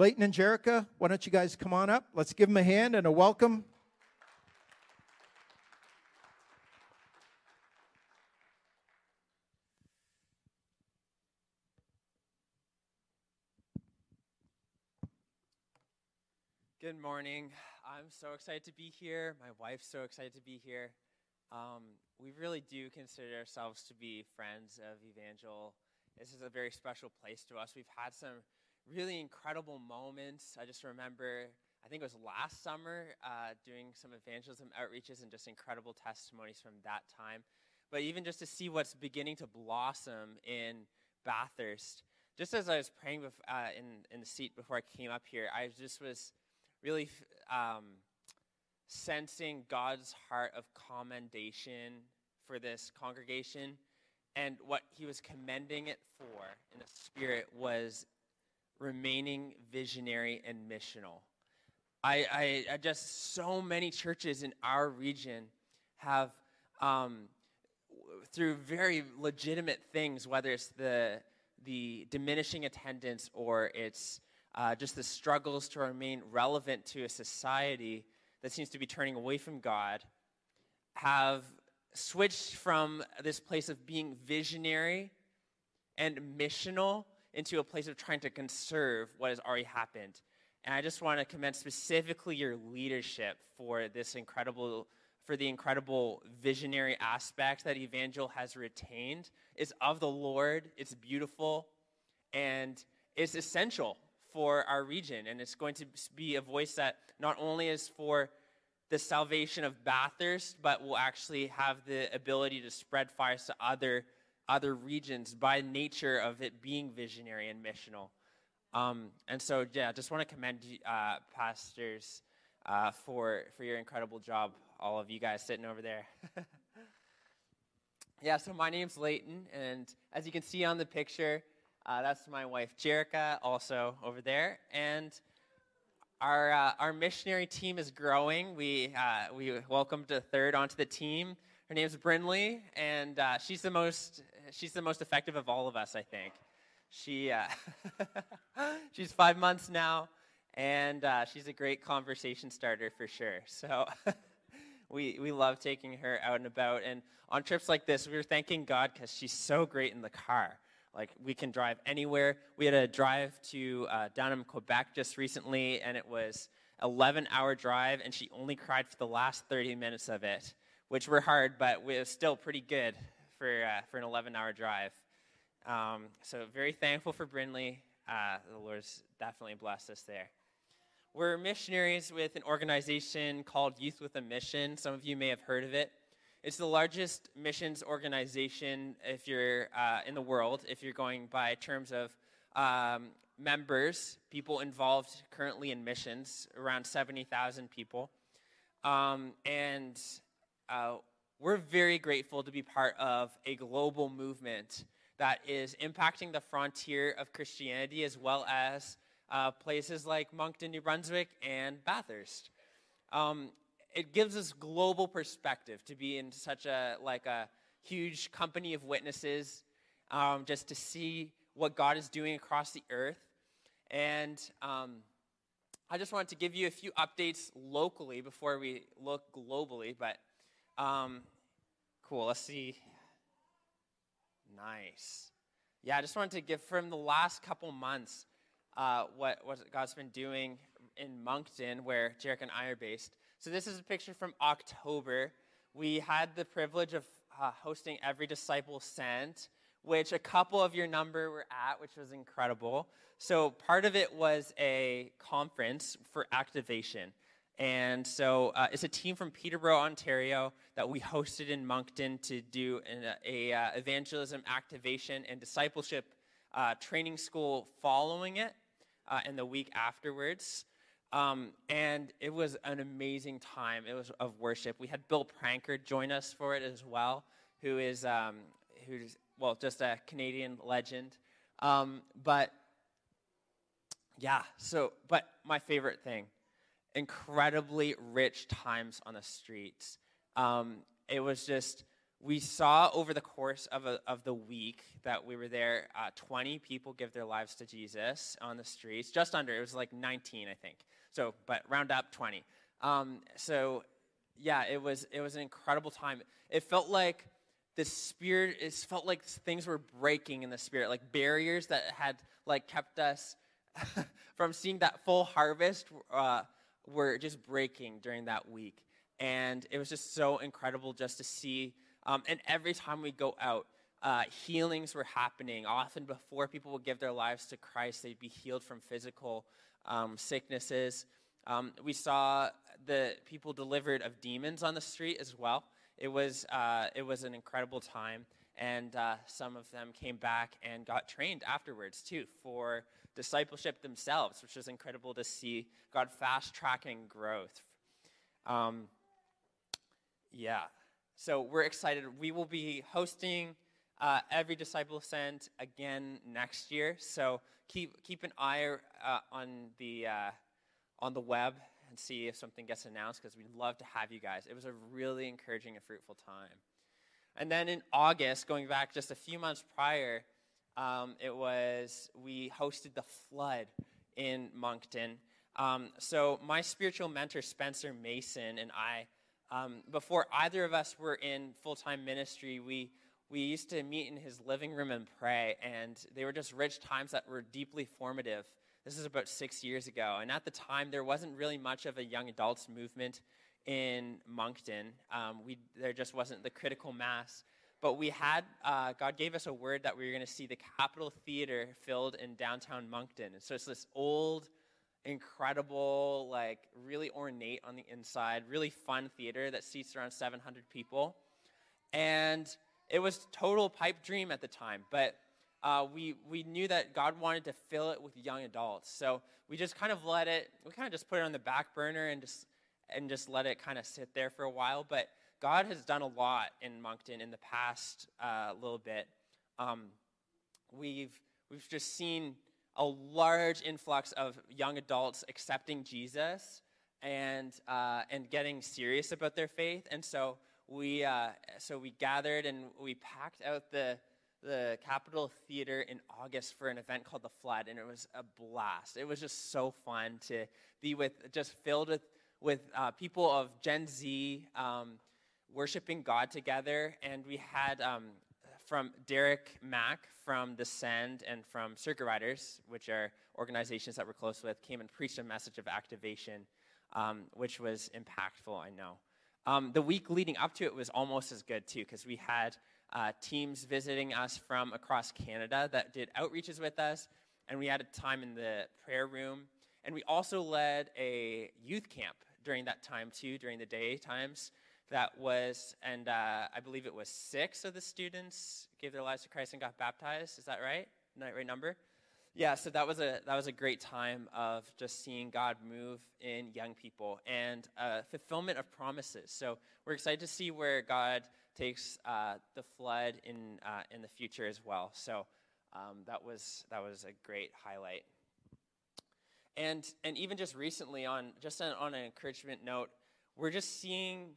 Leighton and Jerica, why don't you guys come on up? Let's give them a hand and a welcome. Good morning. I'm so excited to be here. My wife's so excited to be here. Um, we really do consider ourselves to be friends of Evangel. This is a very special place to us. We've had some really incredible moments. I just remember, I think it was last summer, uh, doing some evangelism outreaches and just incredible testimonies from that time. But even just to see what's beginning to blossom in Bathurst, just as I was praying bef- uh, in, in the seat before I came up here, I just was really um, sensing God's heart of commendation for this congregation. And what he was commending it for in the spirit was remaining visionary and missional. I, I, I just, so many churches in our region have, um, through very legitimate things, whether it's the, the diminishing attendance or it's uh, just the struggles to remain relevant to a society that seems to be turning away from God, have switched from this place of being visionary and missional into a place of trying to conserve what has already happened. And I just want to commend specifically your leadership for this incredible, for the incredible visionary aspect that Evangel has retained. It's of the Lord, it's beautiful, and it's essential for our region. And it's going to be a voice that not only is for the salvation of Bathurst, but will actually have the ability to spread fires to other, other regions by nature of it being visionary and missional. Um, and so, yeah, just want to commend uh, pastors uh, for, for your incredible job, all of you guys sitting over there. yeah, so my name's Layton, and as you can see on the picture, uh, that's my wife, Jerica, also over there. And our, uh, our missionary team is growing. We, uh, we welcomed a third onto the team. Her name's Brinley, and uh, she's, the most, she's the most effective of all of us, I think. She, uh, she's five months now, and uh, she's a great conversation starter for sure. So we, we love taking her out and about. And on trips like this, we were thanking God because she's so great in the car. Like we can drive anywhere. We had a drive to uh, Quebec just recently, and it was 11 hour drive, and she only cried for the last 30 minutes of it, which were hard, but was still pretty good for uh, for an 11 hour drive. Um, so very thankful for Brinley. Uh, the Lord's definitely blessed us there. We're missionaries with an organization called Youth with a Mission. Some of you may have heard of it. It's the largest missions organization if you're uh, in the world, if you're going by terms of um, members, people involved currently in missions, around 70,000 people. Um, and uh, we're very grateful to be part of a global movement that is impacting the frontier of Christianity as well as uh, places like Moncton, New Brunswick, and Bathurst. Um, it gives us global perspective to be in such a like a huge company of witnesses, um, just to see what God is doing across the earth. And um, I just wanted to give you a few updates locally before we look globally. But um, cool, let's see. Nice. Yeah, I just wanted to give from the last couple months uh, what, what God's been doing in Moncton, where Jerica and I are based. So this is a picture from October. We had the privilege of uh, hosting Every Disciple Sent, which a couple of your number were at, which was incredible. So part of it was a conference for activation. And so uh, it's a team from Peterborough, Ontario, that we hosted in Moncton to do an a, uh, evangelism activation and discipleship uh, training school following it, uh, and the week afterwards. Um, and it was an amazing time. It was of worship. We had Bill Prankard join us for it as well, who is um, who's well just a Canadian legend. Um, but yeah, so but my favorite thing, incredibly rich times on the streets. Um, it was just we saw over the course of, a, of the week that we were there, uh, 20 people give their lives to Jesus on the streets, just under. It was like 19, I think. So, but round up 20. Um, so, yeah, it was it was an incredible time. It felt like the spirit. It felt like things were breaking in the spirit, like barriers that had like kept us from seeing that full harvest uh, were just breaking during that week, and it was just so incredible just to see. Um, and every time we go out, uh, healings were happening. Often before people would give their lives to Christ, they'd be healed from physical um, sicknesses. Um, we saw the people delivered of demons on the street as well. It was, uh, it was an incredible time, and uh, some of them came back and got trained afterwards too for discipleship themselves, which is incredible to see God fast tracking growth. Um, yeah, so we're excited. We will be hosting uh, every disciple sent again next year. So keep keep an eye uh, on the uh, on the web and see if something gets announced because we'd love to have you guys. It was a really encouraging and fruitful time. And then in August, going back just a few months prior, um, it was we hosted the flood in Moncton. Um, so my spiritual mentor Spencer Mason and I, um, before either of us were in full time ministry, we we used to meet in his living room and pray, and they were just rich times that were deeply formative. This is about six years ago, and at the time, there wasn't really much of a young adults movement in Moncton. Um, we, there just wasn't the critical mass. But we had, uh, God gave us a word that we were going to see the Capitol Theater filled in downtown Moncton. And so it's this old, incredible, like really ornate on the inside, really fun theater that seats around 700 people. And it was total pipe dream at the time, but uh, we, we knew that God wanted to fill it with young adults. So we just kind of let it, we kind of just put it on the back burner and just, and just let it kind of sit there for a while. But God has done a lot in Moncton in the past uh, little bit. Um, we've, we've just seen a large influx of young adults accepting Jesus and, uh, and getting serious about their faith. And so we uh, so we gathered and we packed out the the Capitol Theater in August for an event called the Flood, and it was a blast. It was just so fun to be with, just filled with with uh, people of Gen Z um, worshiping God together, and we had. Um, from Derek Mack from The Send and from Circuit Riders, which are organizations that we're close with, came and preached a message of activation, um, which was impactful, I know. Um, the week leading up to it was almost as good too, because we had uh, teams visiting us from across Canada that did outreaches with us, and we had a time in the prayer room. And we also led a youth camp during that time too, during the day times. That was, and uh, I believe it was six of the students gave their lives to Christ and got baptized. Is that right? Not right number? yeah, so that was a that was a great time of just seeing God move in young people and uh, fulfillment of promises. So we're excited to see where God takes uh, the flood in uh, in the future as well. So um, that was that was a great highlight. And and even just recently on just on, on an encouragement note, we're just seeing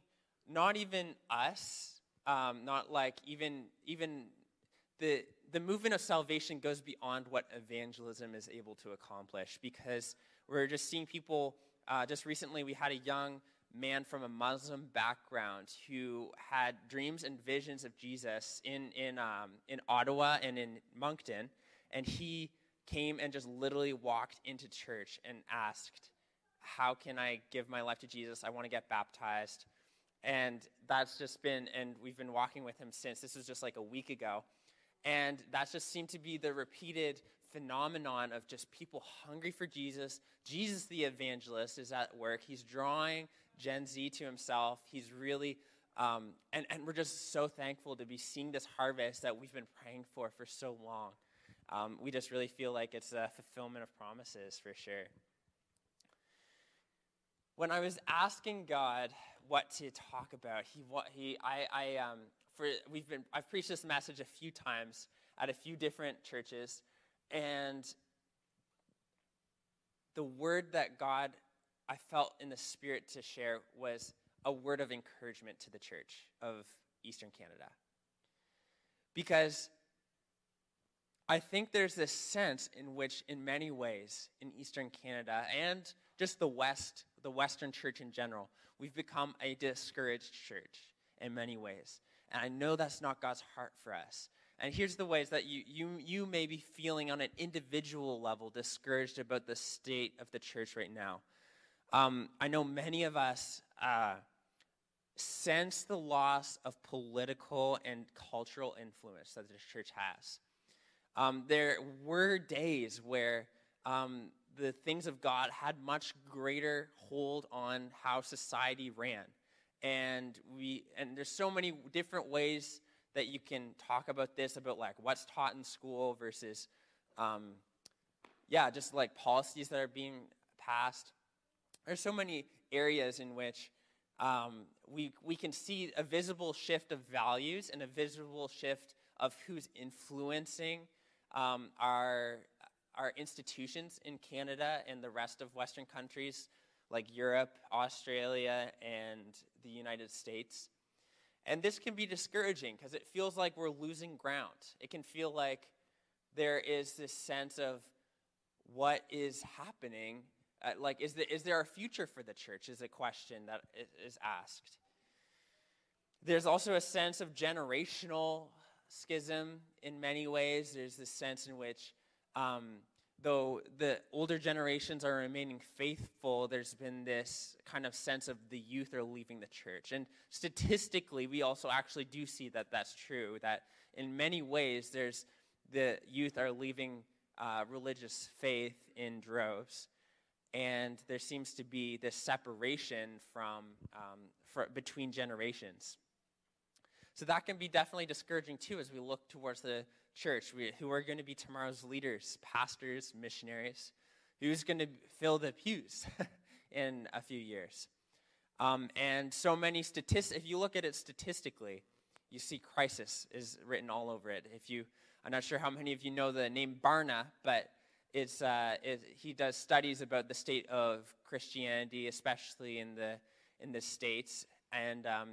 not even us, um, not like even even the the movement of salvation goes beyond what evangelism is able to accomplish because we're just seeing people. Uh, just recently, we had a young man from a Muslim background who had dreams and visions of Jesus in, in, um, in Ottawa and in Moncton. And he came and just literally walked into church and asked, How can I give my life to Jesus? I want to get baptized. And that's just been, and we've been walking with him since. This was just like a week ago. And that just seemed to be the repeated phenomenon of just people hungry for Jesus. Jesus, the evangelist, is at work. He's drawing Gen Z to himself. He's really, um, and, and we're just so thankful to be seeing this harvest that we've been praying for for so long. Um, we just really feel like it's a fulfillment of promises for sure. When I was asking God what to talk about, he, what, he, I, I, um, for we've been I've preached this message a few times at a few different churches, and the word that God I felt in the spirit to share was a word of encouragement to the church of Eastern Canada. Because I think there's this sense in which, in many ways, in Eastern Canada and just the West, the Western church in general, we've become a discouraged church in many ways. And I know that's not God's heart for us. And here's the ways that you, you, you may be feeling on an individual level discouraged about the state of the church right now. Um, I know many of us uh, sense the loss of political and cultural influence that the church has. Um, there were days where um, the things of God had much greater hold on how society ran. And we and there's so many different ways that you can talk about this about like what's taught in school versus um, yeah, just like policies that are being passed. There's so many areas in which um, we, we can see a visible shift of values and a visible shift of who's influencing um, our, our institutions in Canada and the rest of Western countries like Europe, Australia, and the United States. And this can be discouraging because it feels like we're losing ground. It can feel like there is this sense of what is happening. Uh, like, is, the, is there a future for the church? Is a question that is asked. There's also a sense of generational schism in many ways. There's this sense in which, um, though the older generations are remaining faithful, there's been this kind of sense of the youth are leaving the church. And statistically, we also actually do see that that's true, that in many ways, there's the youth are leaving uh, religious faith in droves. And there seems to be this separation from, um, for, between generations. So that can be definitely discouraging too as we look towards the church, we, who are going to be tomorrow's leaders, pastors, missionaries, who's going to fill the pews in a few years. Um, and so many statistics, if you look at it statistically, you see crisis is written all over it. If you, I'm not sure how many of you know the name Barna, but it's, uh, it, he does studies about the state of Christianity, especially in the, in the States. And um,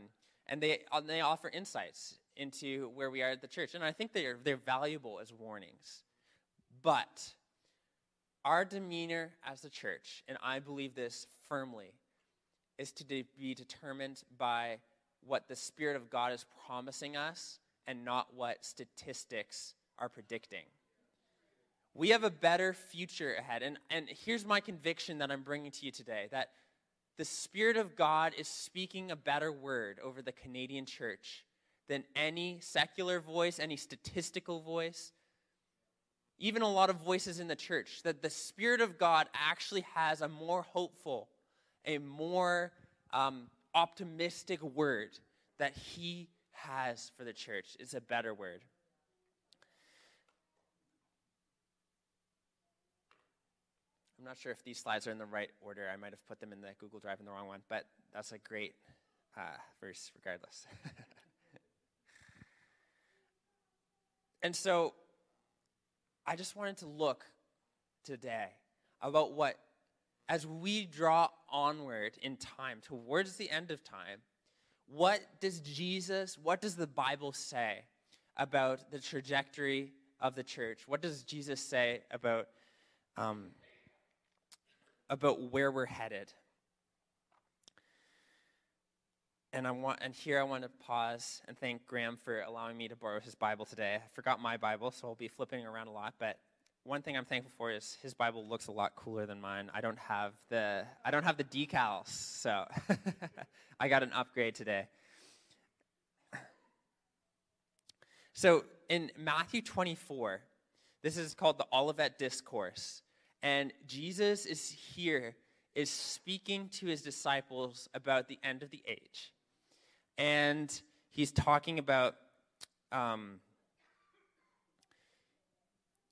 and they, they offer insights into where we are at the church. And I think they're, they're valuable as warnings. But our demeanor as the church, and I believe this firmly, is to de- be determined by what the Spirit of God is promising us and not what statistics are predicting. We have a better future ahead. And, and here's my conviction that I'm bringing to you today that the Spirit of God is speaking a better word over the Canadian church than any secular voice, any statistical voice, even a lot of voices in the church. That the Spirit of God actually has a more hopeful, a more um, optimistic word that He has for the church. It's a better word. I'm not sure if these slides are in the right order. I might have put them in the Google Drive in the wrong one, but that's a great uh, verse regardless. and so I just wanted to look today about what, as we draw onward in time, towards the end of time, what does Jesus, what does the Bible say about the trajectory of the church? What does Jesus say about um, about where we're headed. And I want and here I want to pause and thank Graham for allowing me to borrow his Bible today. I forgot my Bible, so I'll be flipping around a lot, but one thing I'm thankful for is his Bible looks a lot cooler than mine. I don't have the I don't have the decals, so I got an upgrade today. So in Matthew 24, this is called the Olivet Discourse. And Jesus is here, is speaking to his disciples about the end of the age. And he's talking about. Um,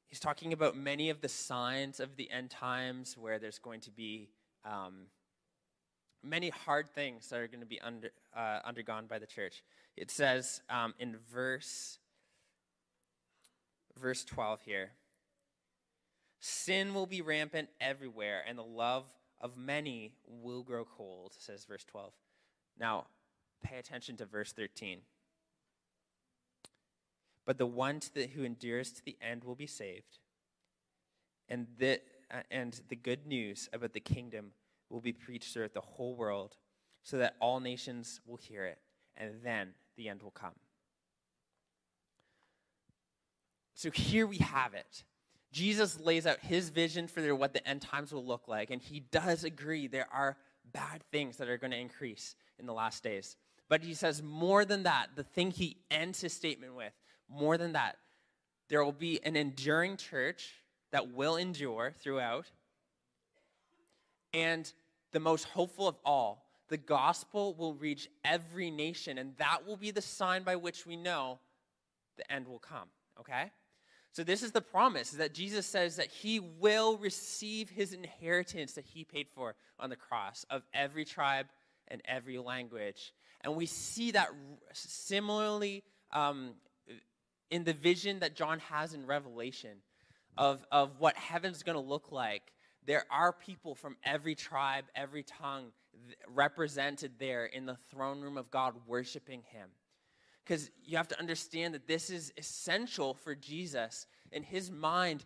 he's talking about many of the signs of the end times where there's going to be um, many hard things that are going to be under, uh, undergone by the church. It says um, in verse verse 12 here Sin will be rampant everywhere, and the love of many will grow cold, says verse 12. Now, pay attention to verse 13. but the one the, who endures to the end will be saved. And the, uh, and the good news about the kingdom will be preached throughout the whole world so that all nations will hear it, and then the end will come. So here we have it. Jesus lays out his vision for what the end times will look like, and he does agree there are bad things that are going to increase in the last days. But he says more than that, the thing he ends his statement with, more than that, there will be an enduring church that will endure throughout. And the most hopeful of all, the gospel will reach every nation, and that will be the sign by which we know the end will come, okay? So this is the promise that Jesus says that he will receive his inheritance that he paid for on the cross of every tribe and every language. And we see that similarly um, in the vision that John has in Revelation of, of what heaven's going to look like. There are people from every tribe, every tongue represented there in the throne room of God worshiping him. Because you have to understand that this is essential for Jesus. In his mind,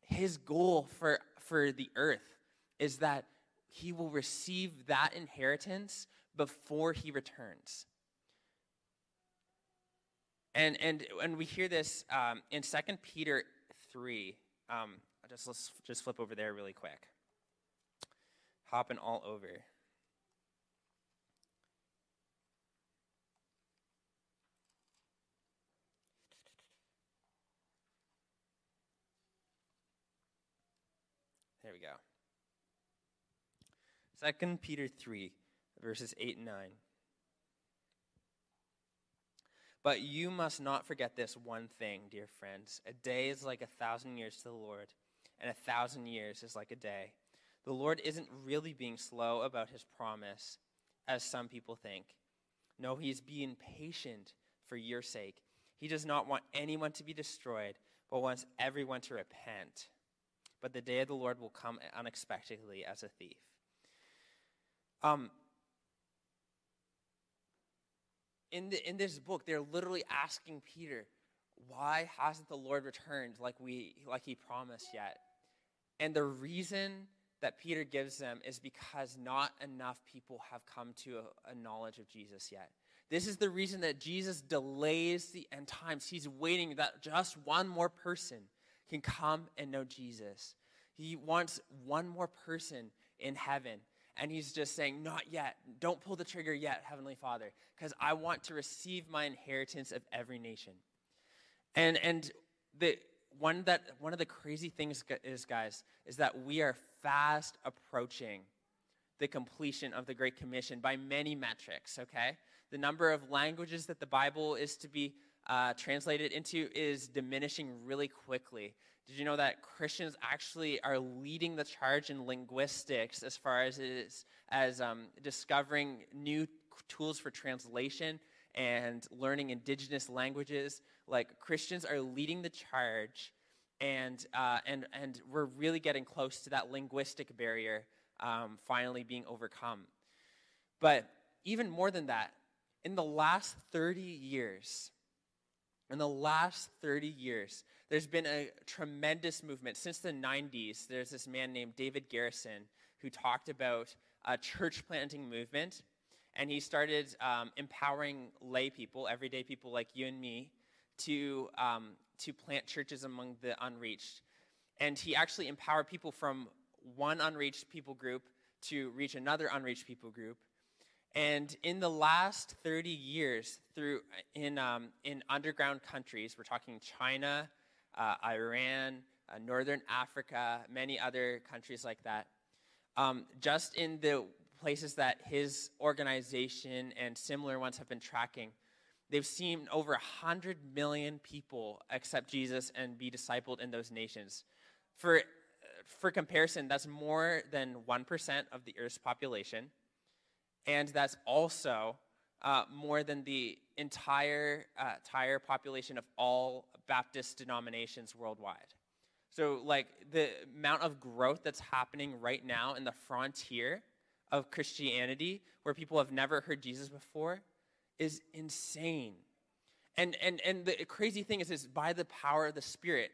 his goal for, for the earth is that he will receive that inheritance before he returns. And, and, and we hear this um, in 2 Peter 3. Um, just, let's just flip over there really quick. Hopping all over. There we go. 2 Peter 3, verses 8 and 9. But you must not forget this one thing, dear friends. A day is like a thousand years to the Lord, and a thousand years is like a day. The Lord isn't really being slow about his promise, as some people think. No, he is being patient for your sake. He does not want anyone to be destroyed, but wants everyone to repent but the day of the Lord will come unexpectedly as a thief. Um, in, the, in this book, they're literally asking Peter, why hasn't the Lord returned like, we, like he promised yet? And the reason that Peter gives them is because not enough people have come to a, a knowledge of Jesus yet. This is the reason that Jesus delays the end times. He's waiting that just one more person can come and know Jesus. He wants one more person in heaven. And he's just saying, Not yet. Don't pull the trigger yet, Heavenly Father, because I want to receive my inheritance of every nation. And, and the, one, that, one of the crazy things is, guys, is that we are fast approaching the completion of the Great Commission by many metrics, okay? The number of languages that the Bible is to be uh, translated into is diminishing really quickly. Did you know that Christians actually are leading the charge in linguistics as far as is, as um, discovering new tools for translation and learning indigenous languages? Like Christians are leading the charge, and uh, and and we're really getting close to that linguistic barrier um, finally being overcome. But even more than that, in the last 30 years, in the last 30 years, there's been a tremendous movement. Since the 90s, there's this man named David Garrison who talked about a church planting movement. And he started um, empowering lay people, everyday people like you and me, to, um, to plant churches among the unreached. And he actually empowered people from one unreached people group to reach another unreached people group and in the last 30 years, through in, um, in underground countries, we're talking China, uh, Iran, uh, Northern Africa, many other countries like that, um, just in the places that his organization and similar ones have been tracking, they've seen over 100 million people accept Jesus and be discipled in those nations. For, for comparison, that's more than 1% of the Earth's population and that's also uh, more than the entire, uh, entire population of all Baptist denominations worldwide. So, like, the amount of growth that's happening right now in the frontier of Christianity, where people have never heard Jesus before, is insane. and, and, and the crazy thing is, is by the power of the Spirit.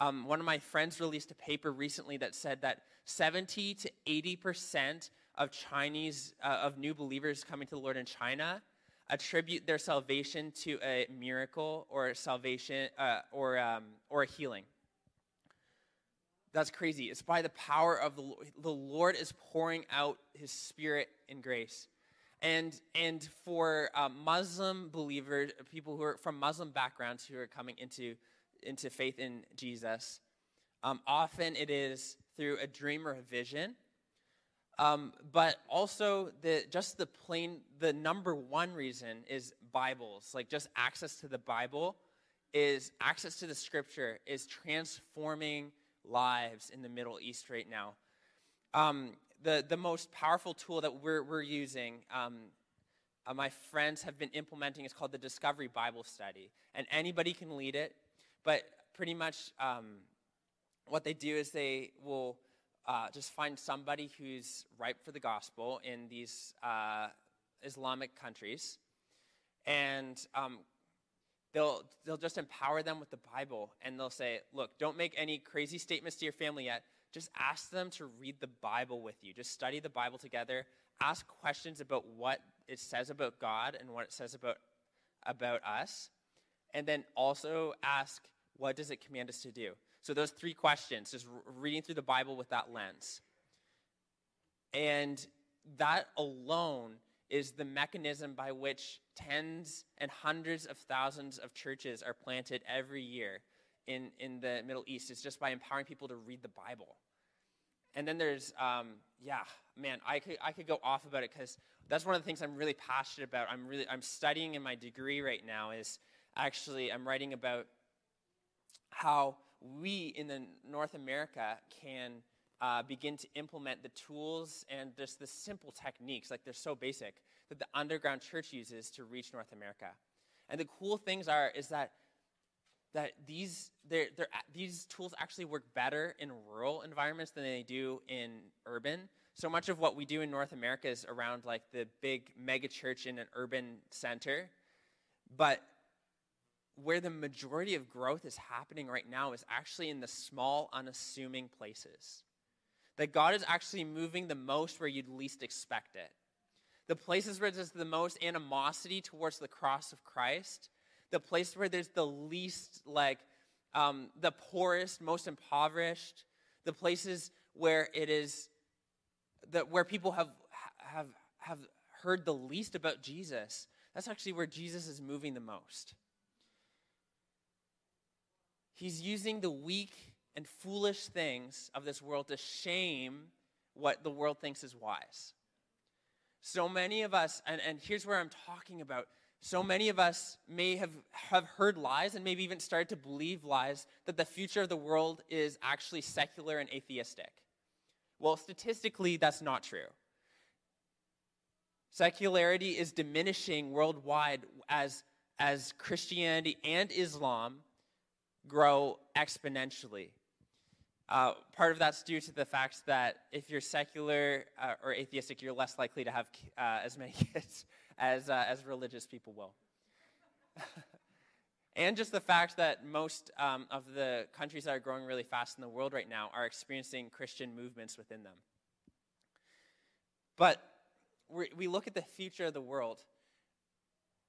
Um, one of my friends released a paper recently that said that 70 to 80% of Chinese, uh, of new believers coming to the Lord in China attribute their salvation to a miracle or salvation uh, or, um, or a healing. That's crazy. It's by the power of the the Lord is pouring out His Spirit and grace, and and for uh, Muslim believers, people who are from Muslim backgrounds who are coming into into faith in Jesus, um, often it is through a dream or a vision, um, but also the just the plain the number one reason is Bibles, like just access to the Bible, is access to the Scripture is transforming lives in the Middle East right now. Um, the, the most powerful tool that we're, we're using, um, uh, my friends have been implementing, is called the Discovery Bible Study. And anybody can lead it, but pretty much um, what they do is they will uh, just find somebody who's ripe for the gospel in these uh, Islamic countries. And um, they'll, they'll just empower them with the Bible and they'll say, look, don't make any crazy statements to your family yet. Just ask them to read the Bible with you. Just study the Bible together. Ask questions about what it says about God and what it says about, about us. And then also ask, what does it command us to do? So, those three questions, just reading through the Bible with that lens. And that alone is the mechanism by which tens and hundreds of thousands of churches are planted every year in, in the Middle East. It's just by empowering people to read the Bible. And then there's, um, yeah, man, I could, I could go off about it because that's one of the things I'm really passionate about. I'm really, I'm studying in my degree right now is actually, I'm writing about how we in the North America can uh, begin to implement the tools and just the simple techniques, like they're so basic, that the underground church uses to reach North America. And the cool things are is that that these they're, they're, these tools actually work better in rural environments than they do in urban. So much of what we do in North America is around like the big mega church in an urban center, but where the majority of growth is happening right now is actually in the small, unassuming places. That God is actually moving the most where you'd least expect it. The places where there's the most animosity towards the cross of Christ, the place where there's the least, like, um, the poorest, most impoverished, the places where it is that where people have have have heard the least about Jesus. That's actually where Jesus is moving the most. He's using the weak and foolish things of this world to shame what the world thinks is wise. So many of us, and, and here's where I'm talking about so many of us may have, have heard lies and maybe even started to believe lies that the future of the world is actually secular and atheistic. Well, statistically, that's not true. Secularity is diminishing worldwide as, as Christianity and Islam grow exponentially. Uh, part of that's due to the fact that if you're secular uh, or atheistic, you're less likely to have uh, as many kids as, uh, as religious people will. and just the fact that most um, of the countries that are growing really fast in the world right now are experiencing Christian movements within them. But we look at the future of the world,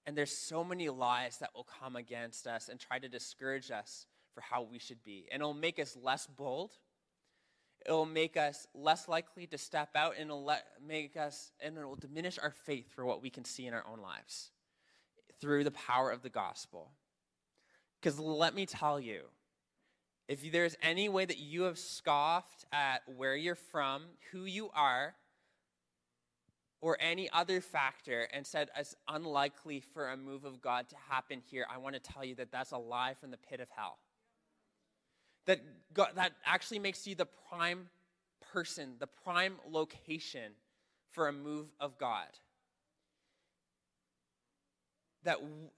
and there's so many lies that will come against us and try to discourage us for how we should be. And it'll make us less bold. It'll make us less likely to step out and it'll let, make us and it'll diminish our faith for what we can see in our own lives through the power of the gospel. Because let me tell you, if there's any way that you have scoffed at where you're from, who you are, or any other factor and said it's unlikely for a move of God to happen here, I want to tell you that that's a lie from the pit of hell that, God, that actually makes you the prime person, the prime location for a move of God. That w-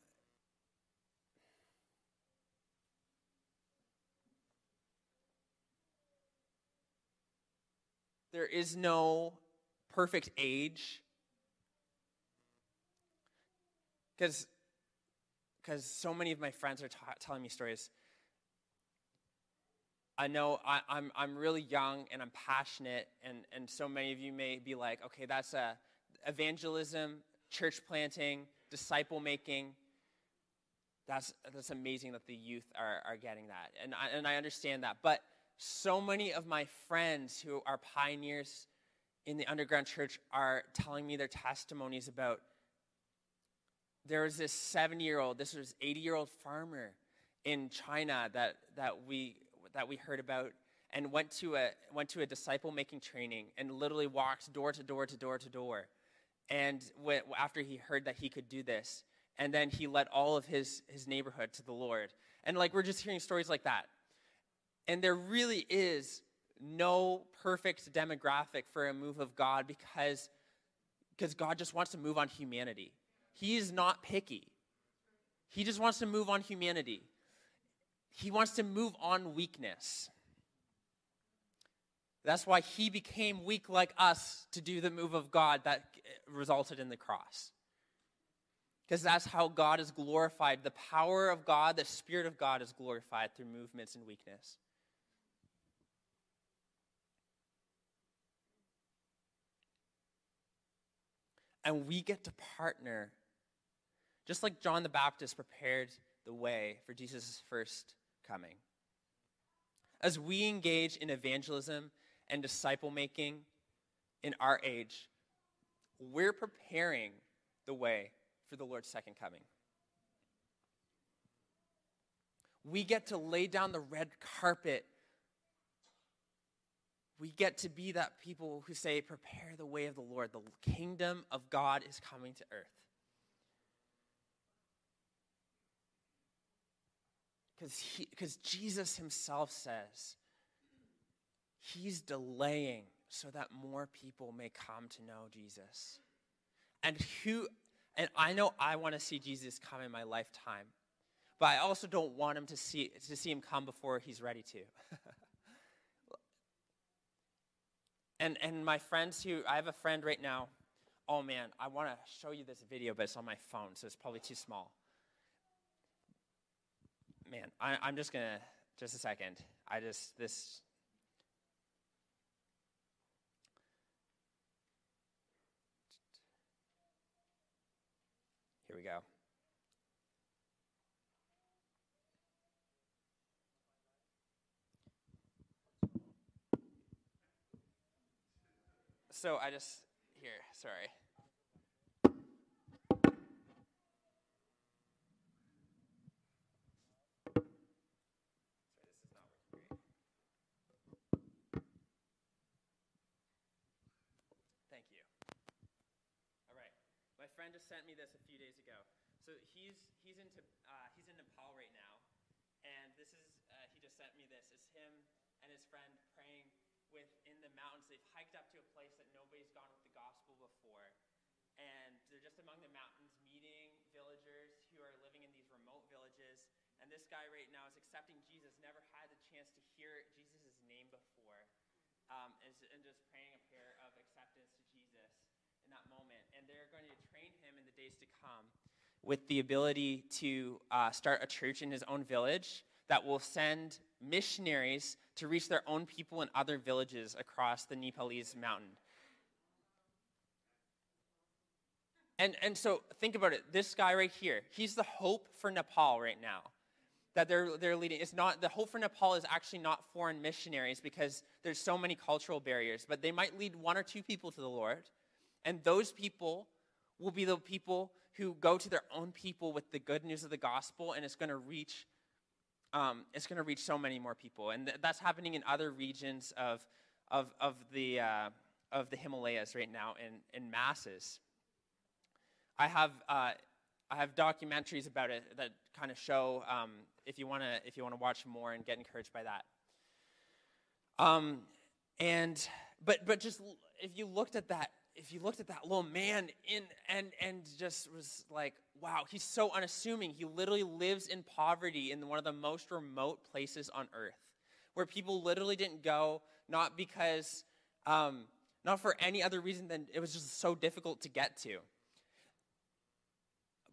there is no perfect age. Because so many of my friends are ta- telling me stories. I know I, I'm, I'm really young and I'm passionate, and, and so many of you may be like, okay, that's a evangelism, church planting, disciple making. That's, that's amazing that the youth are, are getting that. And I, and I understand that. But so many of my friends who are pioneers in the underground church are telling me their testimonies about there was this 70 year old, this was 80 year old farmer in China that, that, we, that we heard about and went to a, went to a disciple making training and literally walked door to door to door to door. And went, after he heard that he could do this, and then he led all of his, his neighborhood to the Lord. And like we're just hearing stories like that. And there really is no perfect demographic for a move of God because, because God just wants to move on humanity. He is not picky. He just wants to move on humanity. He wants to move on weakness. That's why he became weak like us to do the move of God that uh, resulted in the cross. Because that's how God is glorified. The power of God, the Spirit of God is glorified through movements and weakness. And we get to partner, just like John the Baptist prepared the way for Jesus' first coming. As we engage in evangelism and disciple making in our age, we're preparing the way for the Lord's second coming. We get to lay down the red carpet. We get to be that people who say, Prepare the way of the Lord. The kingdom of God is coming to earth. Because Jesus himself says, He's delaying so that more people may come to know Jesus. And who and I know I want to see Jesus come in my lifetime, but I also don't want him to see to see him come before he's ready to. and and my friends who I have a friend right now. Oh man, I want to show you this video, but it's on my phone, so it's probably too small. Man, I, I'm just gonna just a second. I just this Here we go. So I just, here, sorry. Thank you. All right. My friend just sent me this a few days ago. So he's he's into uh, he's in Nepal right now, and this is uh, he just sent me this. It's him and his friend praying within the mountains. They've hiked up to a place that nobody's gone with the gospel before, and they're just among the mountains, meeting villagers who are living in these remote villages. And this guy right now is accepting Jesus. Never had the chance to hear Jesus' name before, um, and, and just praying a prayer of acceptance to Jesus in that moment. And they're going to train him in the days to come with the ability to uh, start a church in his own village that will send missionaries to reach their own people in other villages across the Nepalese mountain. And, and so think about it. This guy right here, he's the hope for Nepal right now. That they're, they're leading. It's not the hope for Nepal is actually not foreign missionaries because there's so many cultural barriers, but they might lead one or two people to the Lord. And those people will be the people who go to their own people with the good news of the gospel, and it's going to reach. Um, it's going to reach so many more people, and th- that's happening in other regions of, of, of, the, uh, of the Himalayas right now in, in masses. I have, uh, I have documentaries about it that kind of show um, if you want to if you want to watch more and get encouraged by that. Um, and but but just if you looked at that if you looked at that little man in and and just was like wow he's so unassuming he literally lives in poverty in one of the most remote places on earth where people literally didn't go not because um, not for any other reason than it was just so difficult to get to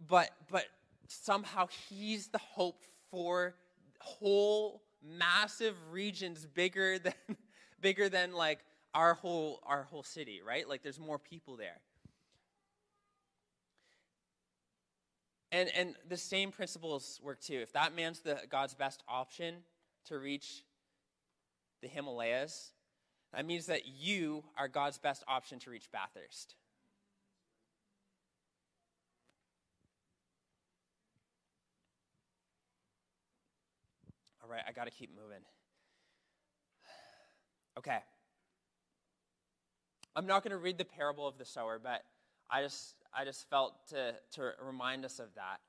but but somehow he's the hope for whole massive regions bigger than bigger than like our whole our whole city, right? Like there's more people there. And and the same principles work too. If that man's the God's best option to reach the Himalayas, that means that you are God's best option to reach Bathurst. All right, I got to keep moving. Okay. I'm not going to read the parable of the sower, but I just I just felt to to remind us of that.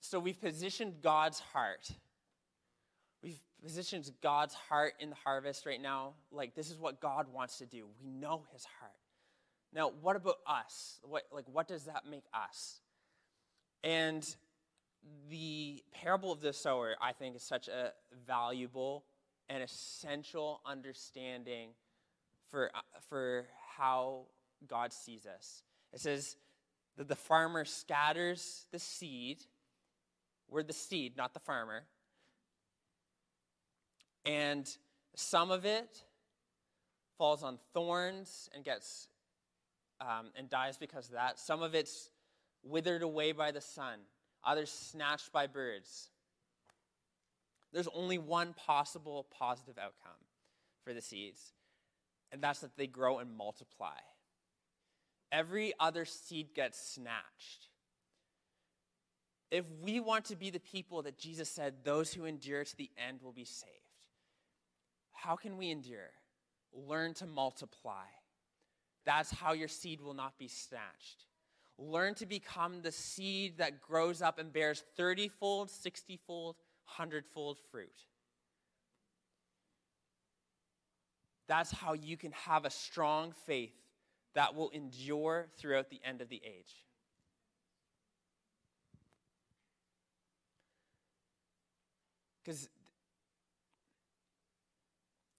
So we've positioned God's heart. We've positioned God's heart in the harvest right now. Like this is what God wants to do. We know his heart. Now, what about us? What like what does that make us? And the parable of the sower, I think, is such a valuable and essential understanding for, for how God sees us. It says that the farmer scatters the seed. We're the seed, not the farmer. And some of it falls on thorns and gets um, and dies because of that. Some of it's withered away by the sun others snatched by birds. There's only one possible positive outcome for the seeds, and that's that they grow and multiply. Every other seed gets snatched. If we want to be the people that Jesus said, those who endure to the end will be saved, how can we endure? Learn to multiply. That's how your seed will not be snatched. Learn to become the seed that grows up and bears 30 fold, 60 fold, 100 fold fruit. That's how you can have a strong faith that will endure throughout the end of the age. Because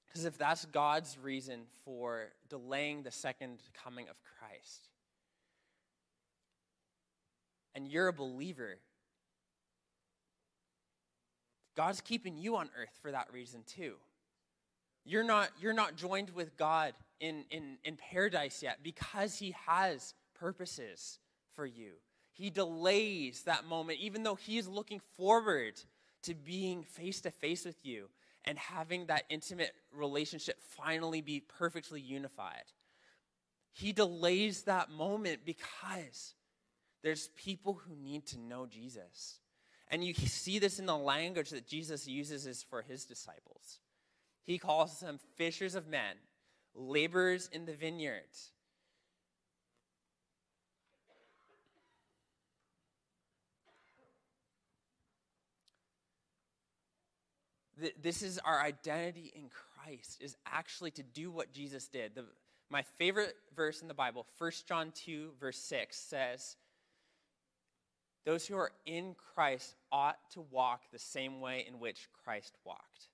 because if that's God's reason for delaying the second coming of Christ, and you're a believer, God's keeping you on earth for that reason too. You're not, you're not joined with God in, in, in paradise yet because He has purposes for you. He delays that moment, even though He is looking forward to being face to face with you and having that intimate relationship finally be perfectly unified. He delays that moment because there's people who need to know Jesus. And you see this in the language that Jesus uses is for his disciples. He calls them fishers of men, laborers in the vineyard. This is our identity in Christ, is actually to do what Jesus did. The, my favorite verse in the Bible, 1 John 2, verse 6, says, those who are in Christ ought to walk the same way in which Christ walked.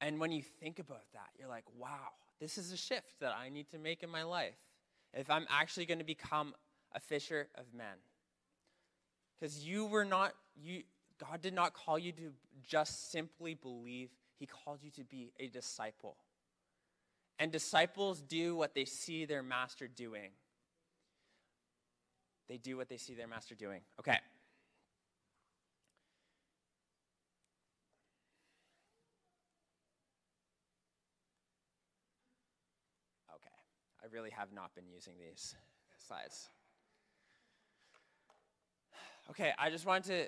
And when you think about that, you're like, wow, this is a shift that I need to make in my life if I'm actually going to become a fisher of men. Because you were not, you, God did not call you to just simply believe, He called you to be a disciple. And disciples do what they see their master doing. They do what they see their master doing. Okay. Okay. I really have not been using these slides. Okay, I just wanted to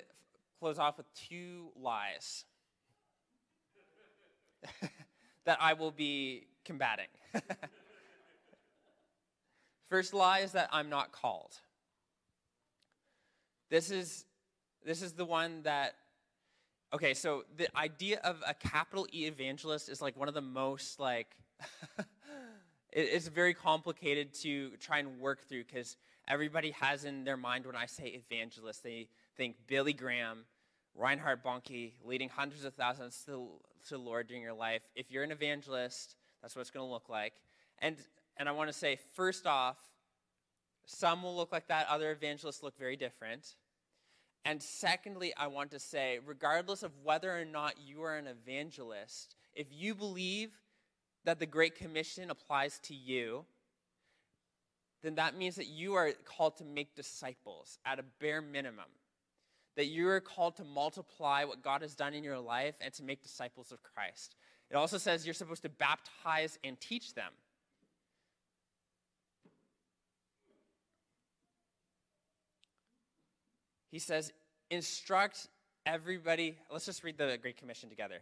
close off with two lies that I will be combating. First lie is that I'm not called. This is this is the one that okay, so the idea of a capital E evangelist is like one of the most like it's very complicated to try and work through because everybody has in their mind when I say evangelist, they think Billy Graham, Reinhard Bonnke, leading hundreds of thousands to, to the Lord during your life. If you're an evangelist, that's what it's going to look like. And And I want to say, first off, some will look like that, other evangelists look very different. And secondly, I want to say, regardless of whether or not you are an evangelist, if you believe that the Great Commission applies to you, then that means that you are called to make disciples at a bare minimum. That you are called to multiply what God has done in your life and to make disciples of Christ. It also says you're supposed to baptize and teach them. He says, instruct everybody. Let's just read the Great Commission together.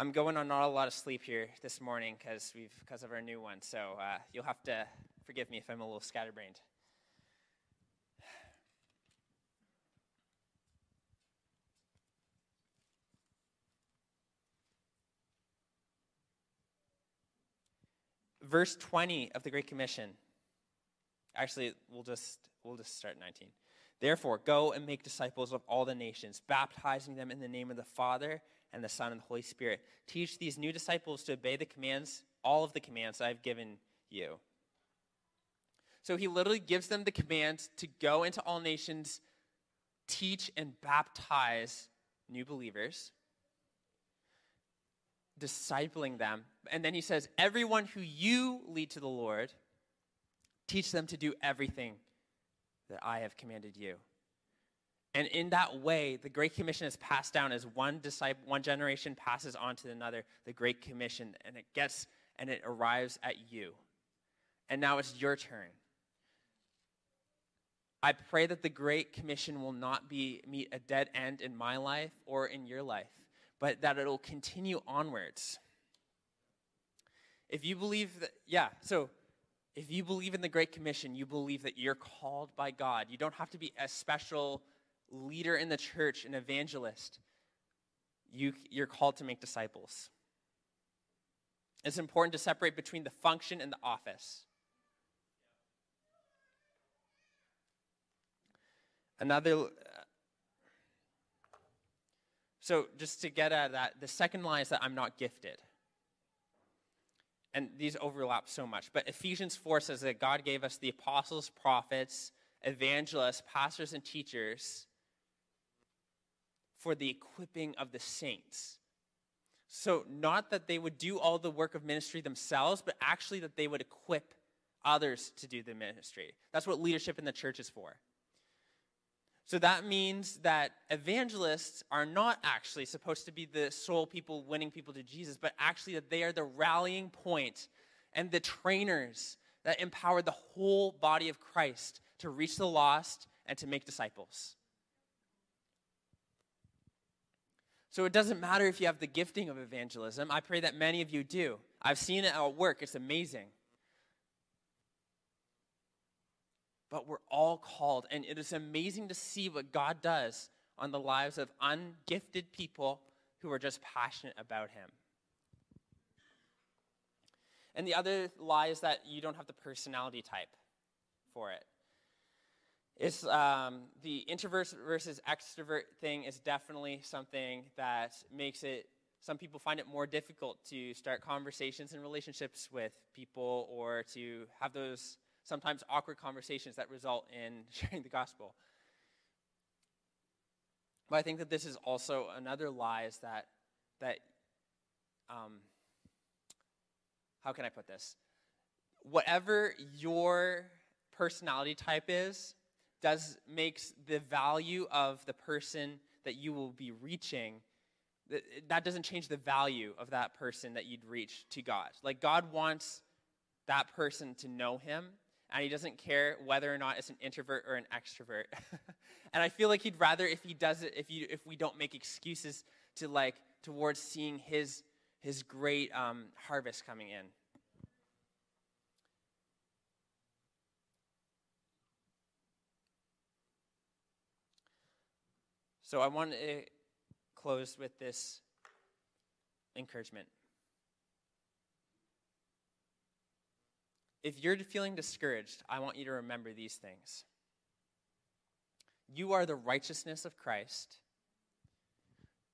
I'm going on not a lot of sleep here this morning because we've because of our new one. So uh, you'll have to forgive me if I'm a little scatterbrained. Verse 20 of the Great Commission. Actually, we'll just we'll just start 19. Therefore, go and make disciples of all the nations, baptizing them in the name of the Father and the Son and the Holy Spirit. Teach these new disciples to obey the commands, all of the commands I've given you. So he literally gives them the command to go into all nations, teach and baptize new believers, discipling them. And then he says, Everyone who you lead to the Lord, teach them to do everything that I have commanded you. And in that way, the Great Commission is passed down as one disciple, one generation passes on to another, the Great Commission, and it gets and it arrives at you. And now it's your turn. I pray that the Great Commission will not be meet a dead end in my life or in your life, but that it'll continue onwards. If you believe that, yeah, so if you believe in the Great Commission, you believe that you're called by God. You don't have to be a special leader in the church, an evangelist. You, you're called to make disciples. It's important to separate between the function and the office. Another. Uh, so, just to get at that, the second line is that I'm not gifted. And these overlap so much. But Ephesians 4 says that God gave us the apostles, prophets, evangelists, pastors, and teachers for the equipping of the saints. So, not that they would do all the work of ministry themselves, but actually that they would equip others to do the ministry. That's what leadership in the church is for. So that means that evangelists are not actually supposed to be the sole people winning people to Jesus, but actually that they are the rallying point and the trainers that empower the whole body of Christ to reach the lost and to make disciples. So it doesn't matter if you have the gifting of evangelism. I pray that many of you do. I've seen it at work, it's amazing. But we're all called, and it is amazing to see what God does on the lives of ungifted people who are just passionate about Him. And the other lie is that you don't have the personality type for it. It's um, the introvert versus extrovert thing is definitely something that makes it. Some people find it more difficult to start conversations and relationships with people, or to have those sometimes awkward conversations that result in sharing the gospel. But I think that this is also another lie is that that um, how can I put this? Whatever your personality type is, does makes the value of the person that you will be reaching that doesn't change the value of that person that you'd reach to God. Like God wants that person to know him and he doesn't care whether or not it's an introvert or an extrovert. and I feel like he'd rather if he does it if you if we don't make excuses to like towards seeing his his great um, harvest coming in. So I want to close with this encouragement. If you're feeling discouraged, I want you to remember these things. You are the righteousness of Christ.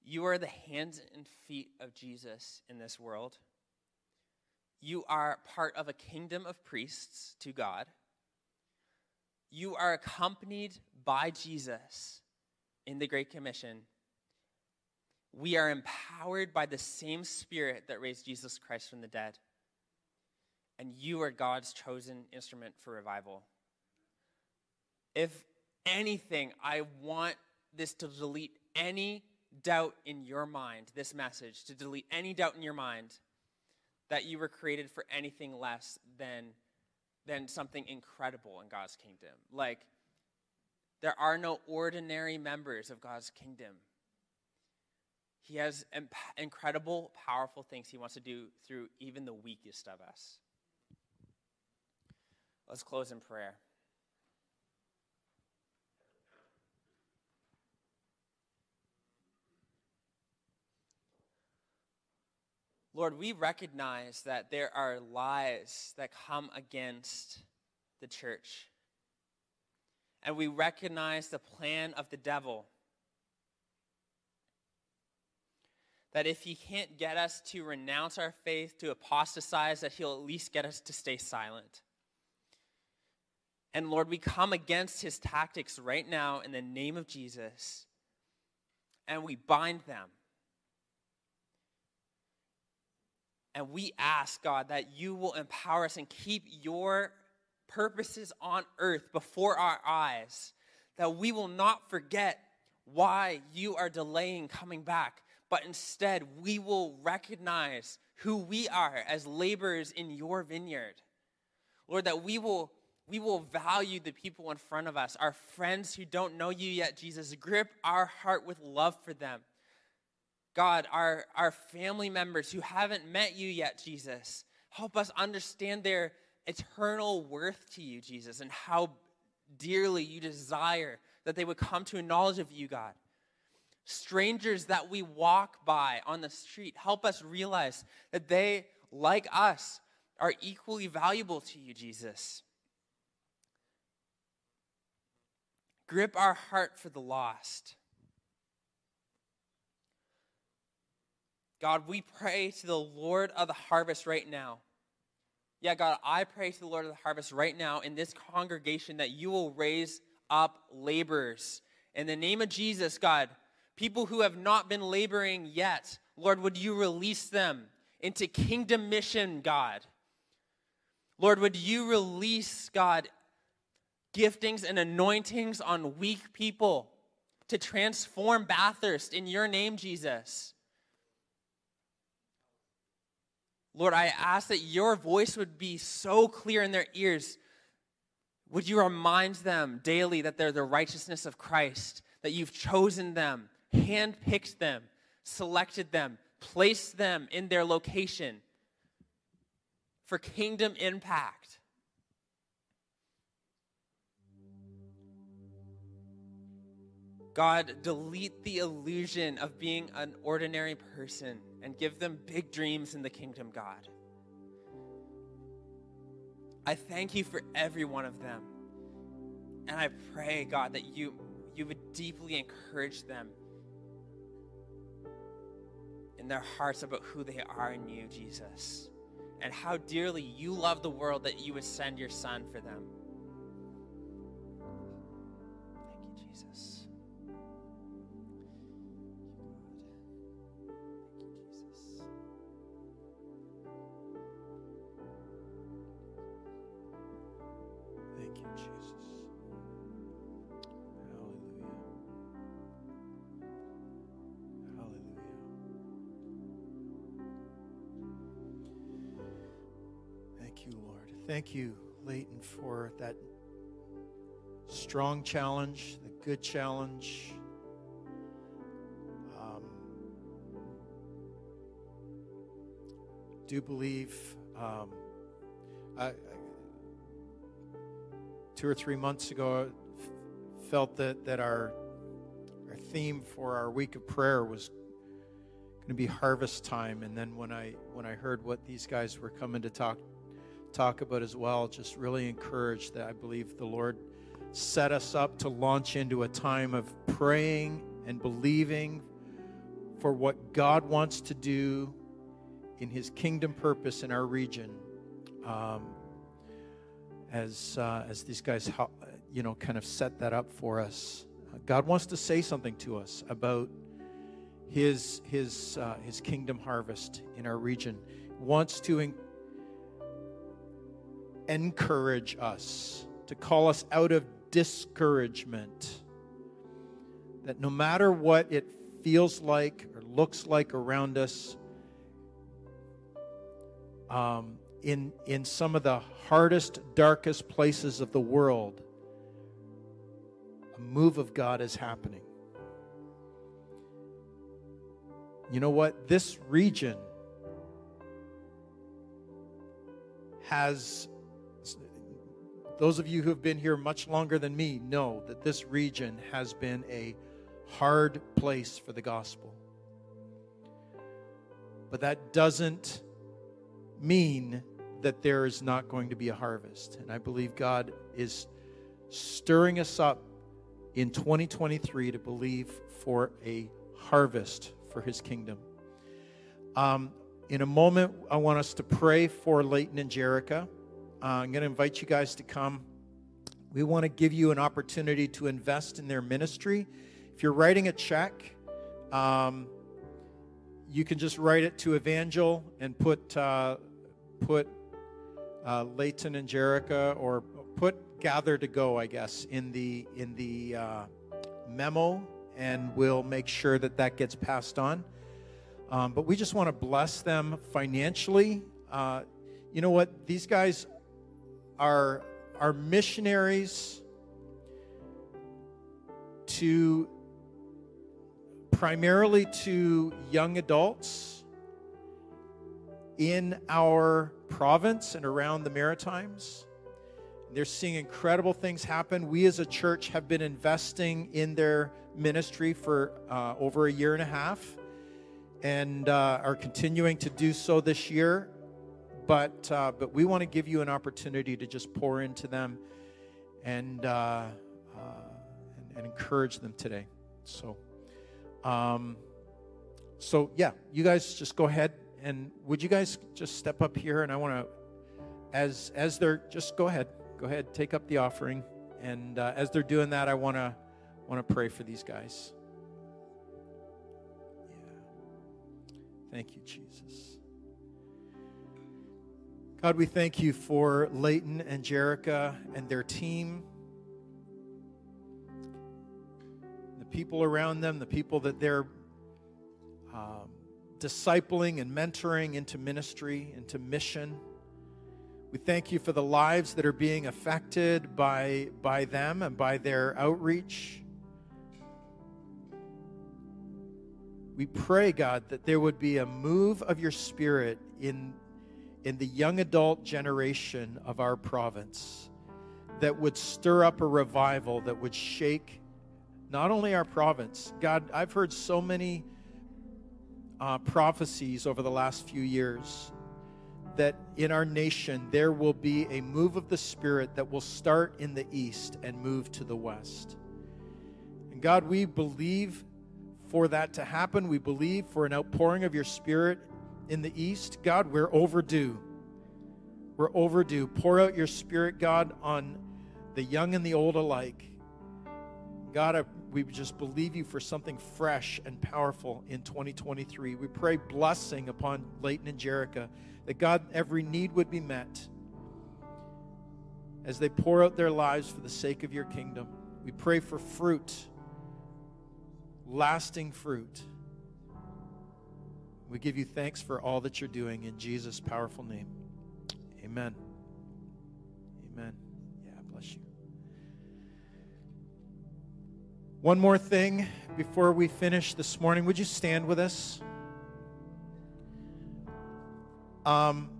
You are the hands and feet of Jesus in this world. You are part of a kingdom of priests to God. You are accompanied by Jesus in the Great Commission. We are empowered by the same Spirit that raised Jesus Christ from the dead. And you are God's chosen instrument for revival. If anything, I want this to delete any doubt in your mind, this message, to delete any doubt in your mind that you were created for anything less than, than something incredible in God's kingdom. Like, there are no ordinary members of God's kingdom. He has imp- incredible, powerful things he wants to do through even the weakest of us. Let's close in prayer. Lord, we recognize that there are lies that come against the church. And we recognize the plan of the devil. That if he can't get us to renounce our faith, to apostatize, that he'll at least get us to stay silent. And Lord, we come against his tactics right now in the name of Jesus, and we bind them. And we ask, God, that you will empower us and keep your purposes on earth before our eyes, that we will not forget why you are delaying coming back, but instead we will recognize who we are as laborers in your vineyard. Lord, that we will we will value the people in front of us, our friends who don't know you yet, Jesus. Grip our heart with love for them. God, our, our family members who haven't met you yet, Jesus, help us understand their eternal worth to you, Jesus, and how dearly you desire that they would come to a knowledge of you, God. Strangers that we walk by on the street, help us realize that they, like us, are equally valuable to you, Jesus. Grip our heart for the lost. God, we pray to the Lord of the harvest right now. Yeah, God, I pray to the Lord of the harvest right now in this congregation that you will raise up laborers. In the name of Jesus, God, people who have not been laboring yet, Lord, would you release them into kingdom mission, God? Lord, would you release, God, giftings and anointings on weak people to transform Bathurst in your name, Jesus? Lord, I ask that your voice would be so clear in their ears. Would you remind them daily that they're the righteousness of Christ, that you've chosen them, handpicked them, selected them, placed them in their location for kingdom impact? God, delete the illusion of being an ordinary person and give them big dreams in the kingdom, God. I thank you for every one of them. And I pray, God, that you, you would deeply encourage them in their hearts about who they are in you, Jesus, and how dearly you love the world that you would send your Son for them. Thank you, Jesus. Thank you, Leighton, for that strong challenge, the good challenge. Um, do believe um, I, I, two or three months ago I felt that, that our our theme for our week of prayer was going to be harvest time and then when I when I heard what these guys were coming to talk talk about as well, just really encouraged that I believe the Lord set us up to launch into a time of praying and believing for what God wants to do in His kingdom purpose in our region. Um, as uh, as these guys, you know, kind of set that up for us, God wants to say something to us about His His uh, His kingdom harvest in our region. Wants to encourage us to call us out of discouragement. That no matter what it feels like or looks like around us, um, in, in some of the hardest, darkest places of the world, a move of God is happening. You know what? This region has, those of you who have been here much longer than me know that this region has been a hard place for the gospel. But that doesn't mean that there is not going to be a harvest. And I believe God is stirring us up in 2023 to believe for a harvest for his kingdom. Um, in a moment, I want us to pray for Leighton and Jerica. Uh, I'm going to invite you guys to come. We want to give you an opportunity to invest in their ministry. If you're writing a check, um, you can just write it to Evangel and put uh, put uh, Leighton and Jerica, or put Gather to Go, I guess, in the in the uh, memo, and we'll make sure that that gets passed on. Um, but we just want to bless them financially. Uh, you know what? These guys are are missionaries to primarily to young adults in our province and around the Maritimes. They're seeing incredible things happen. We as a church have been investing in their ministry for uh, over a year and a half and uh, are continuing to do so this year. But, uh, but we want to give you an opportunity to just pour into them and, uh, uh, and, and, encourage them today. So, um, so yeah, you guys just go ahead and would you guys just step up here and I want to, as as they're just go ahead, go ahead, take up the offering, and uh, as they're doing that, I want to want to pray for these guys. Yeah. Thank you, Jesus. God, we thank you for Leighton and Jerica and their team, the people around them, the people that they're um, discipling and mentoring into ministry, into mission. We thank you for the lives that are being affected by, by them and by their outreach. We pray, God, that there would be a move of your spirit in, in the young adult generation of our province that would stir up a revival that would shake not only our province. God, I've heard so many uh, prophecies over the last few years that in our nation there will be a move of the Spirit that will start in the east and move to the west. And God, we believe for that to happen. We believe for an outpouring of your Spirit in the East. God, we're overdue. We're overdue. Pour out your Spirit, God, on the young and the old alike. God, we just believe you for something fresh and powerful in 2023. We pray blessing upon Leighton and Jerica, that God, every need would be met as they pour out their lives for the sake of your kingdom. We pray for fruit lasting fruit. We give you thanks for all that you're doing in Jesus' powerful name. Amen. Amen. Yeah, bless you. One more thing before we finish this morning. Would you stand with us? Um,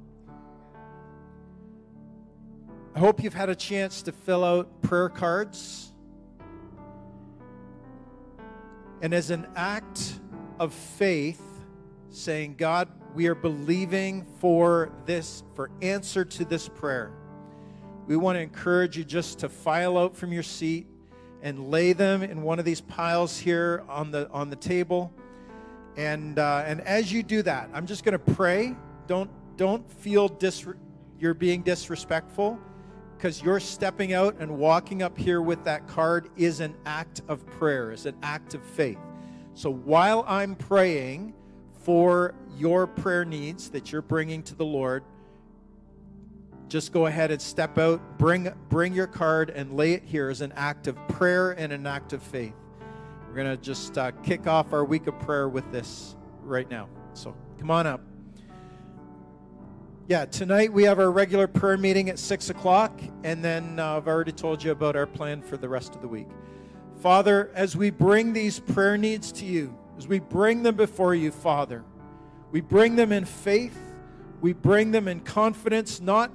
I hope you've had a chance to fill out prayer cards. And as an act of faith, saying, God, we are believing for this, for answer to this prayer. We want to encourage you just to file out from your seat and lay them in one of these piles here on the on the table And uh, and as you do that, I'm just going to pray. Don't don't feel dis- you're being disrespectful because you're stepping out and walking up here with that card is an act of prayer, is an act of faith. So while I'm praying for your prayer needs that you're bringing to the Lord, just go ahead and step out, bring bring your card and lay it here as an act of prayer and an act of faith. We're going to just uh, kick off our week of prayer with this right now. So come on up. Yeah, tonight we have our regular prayer meeting at 6 o'clock, and then uh, I've already told you about our plan for the rest of the week. Father, as we bring these prayer needs to you, as we bring them before you, Father, we bring them in faith, we bring them in confidence, not,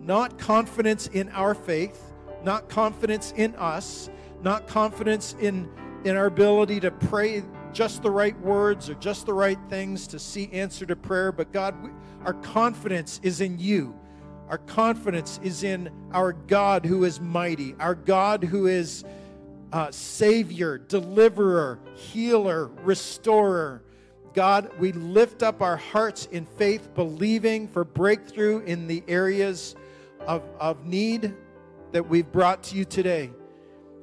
not confidence in our faith, not confidence in us, not confidence in, in our ability to pray just the right words or just the right things to see answer to prayer, but God, we, our confidence is in you. Our confidence is in our God who is mighty, our God who is uh, Savior, Deliverer, Healer, Restorer. God, we lift up our hearts in faith, believing for breakthrough in the areas of, of need that we've brought to you today.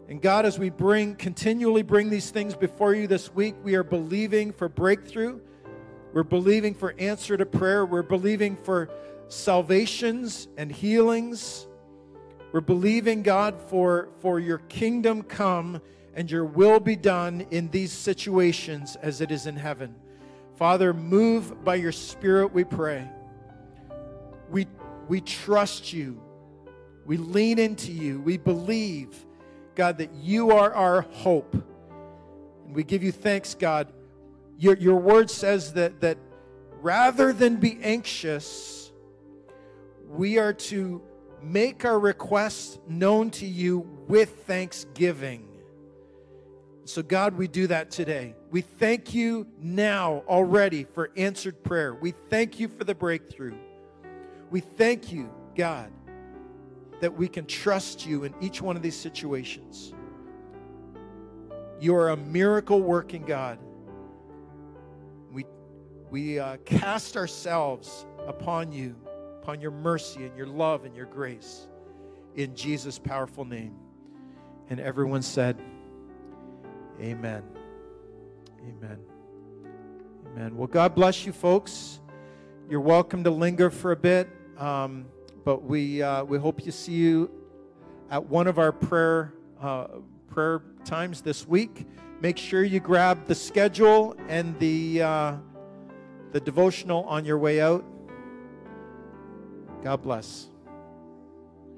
And God, as we bring, continually bring these things before you this week, we are believing for breakthrough. We're believing for answer to prayer. We're believing for salvations and healings. We're believing, God, for, for your kingdom come and your will be done in these situations as it is in heaven. Father, move by your Spirit, we pray. We, we trust you. We lean into you. We believe God, that you are our hope. And we give you thanks, God. Your, your word says that, that rather than be anxious, we are to make our requests known to you with thanksgiving. So, God, we do that today. We thank you now already for answered prayer. We thank you for the breakthrough. We thank you, God, that we can trust you in each one of these situations. You are a miracle working God. We, we uh, cast ourselves upon you, upon your mercy and your love and your grace in Jesus' powerful name. And everyone said, Amen. Amen. Amen. Well, God bless you, folks. You're welcome to linger for a bit. Um, but we, uh, we hope to see you at one of our prayer, uh, prayer times this week. Make sure you grab the schedule and the, uh, the devotional on your way out. God bless.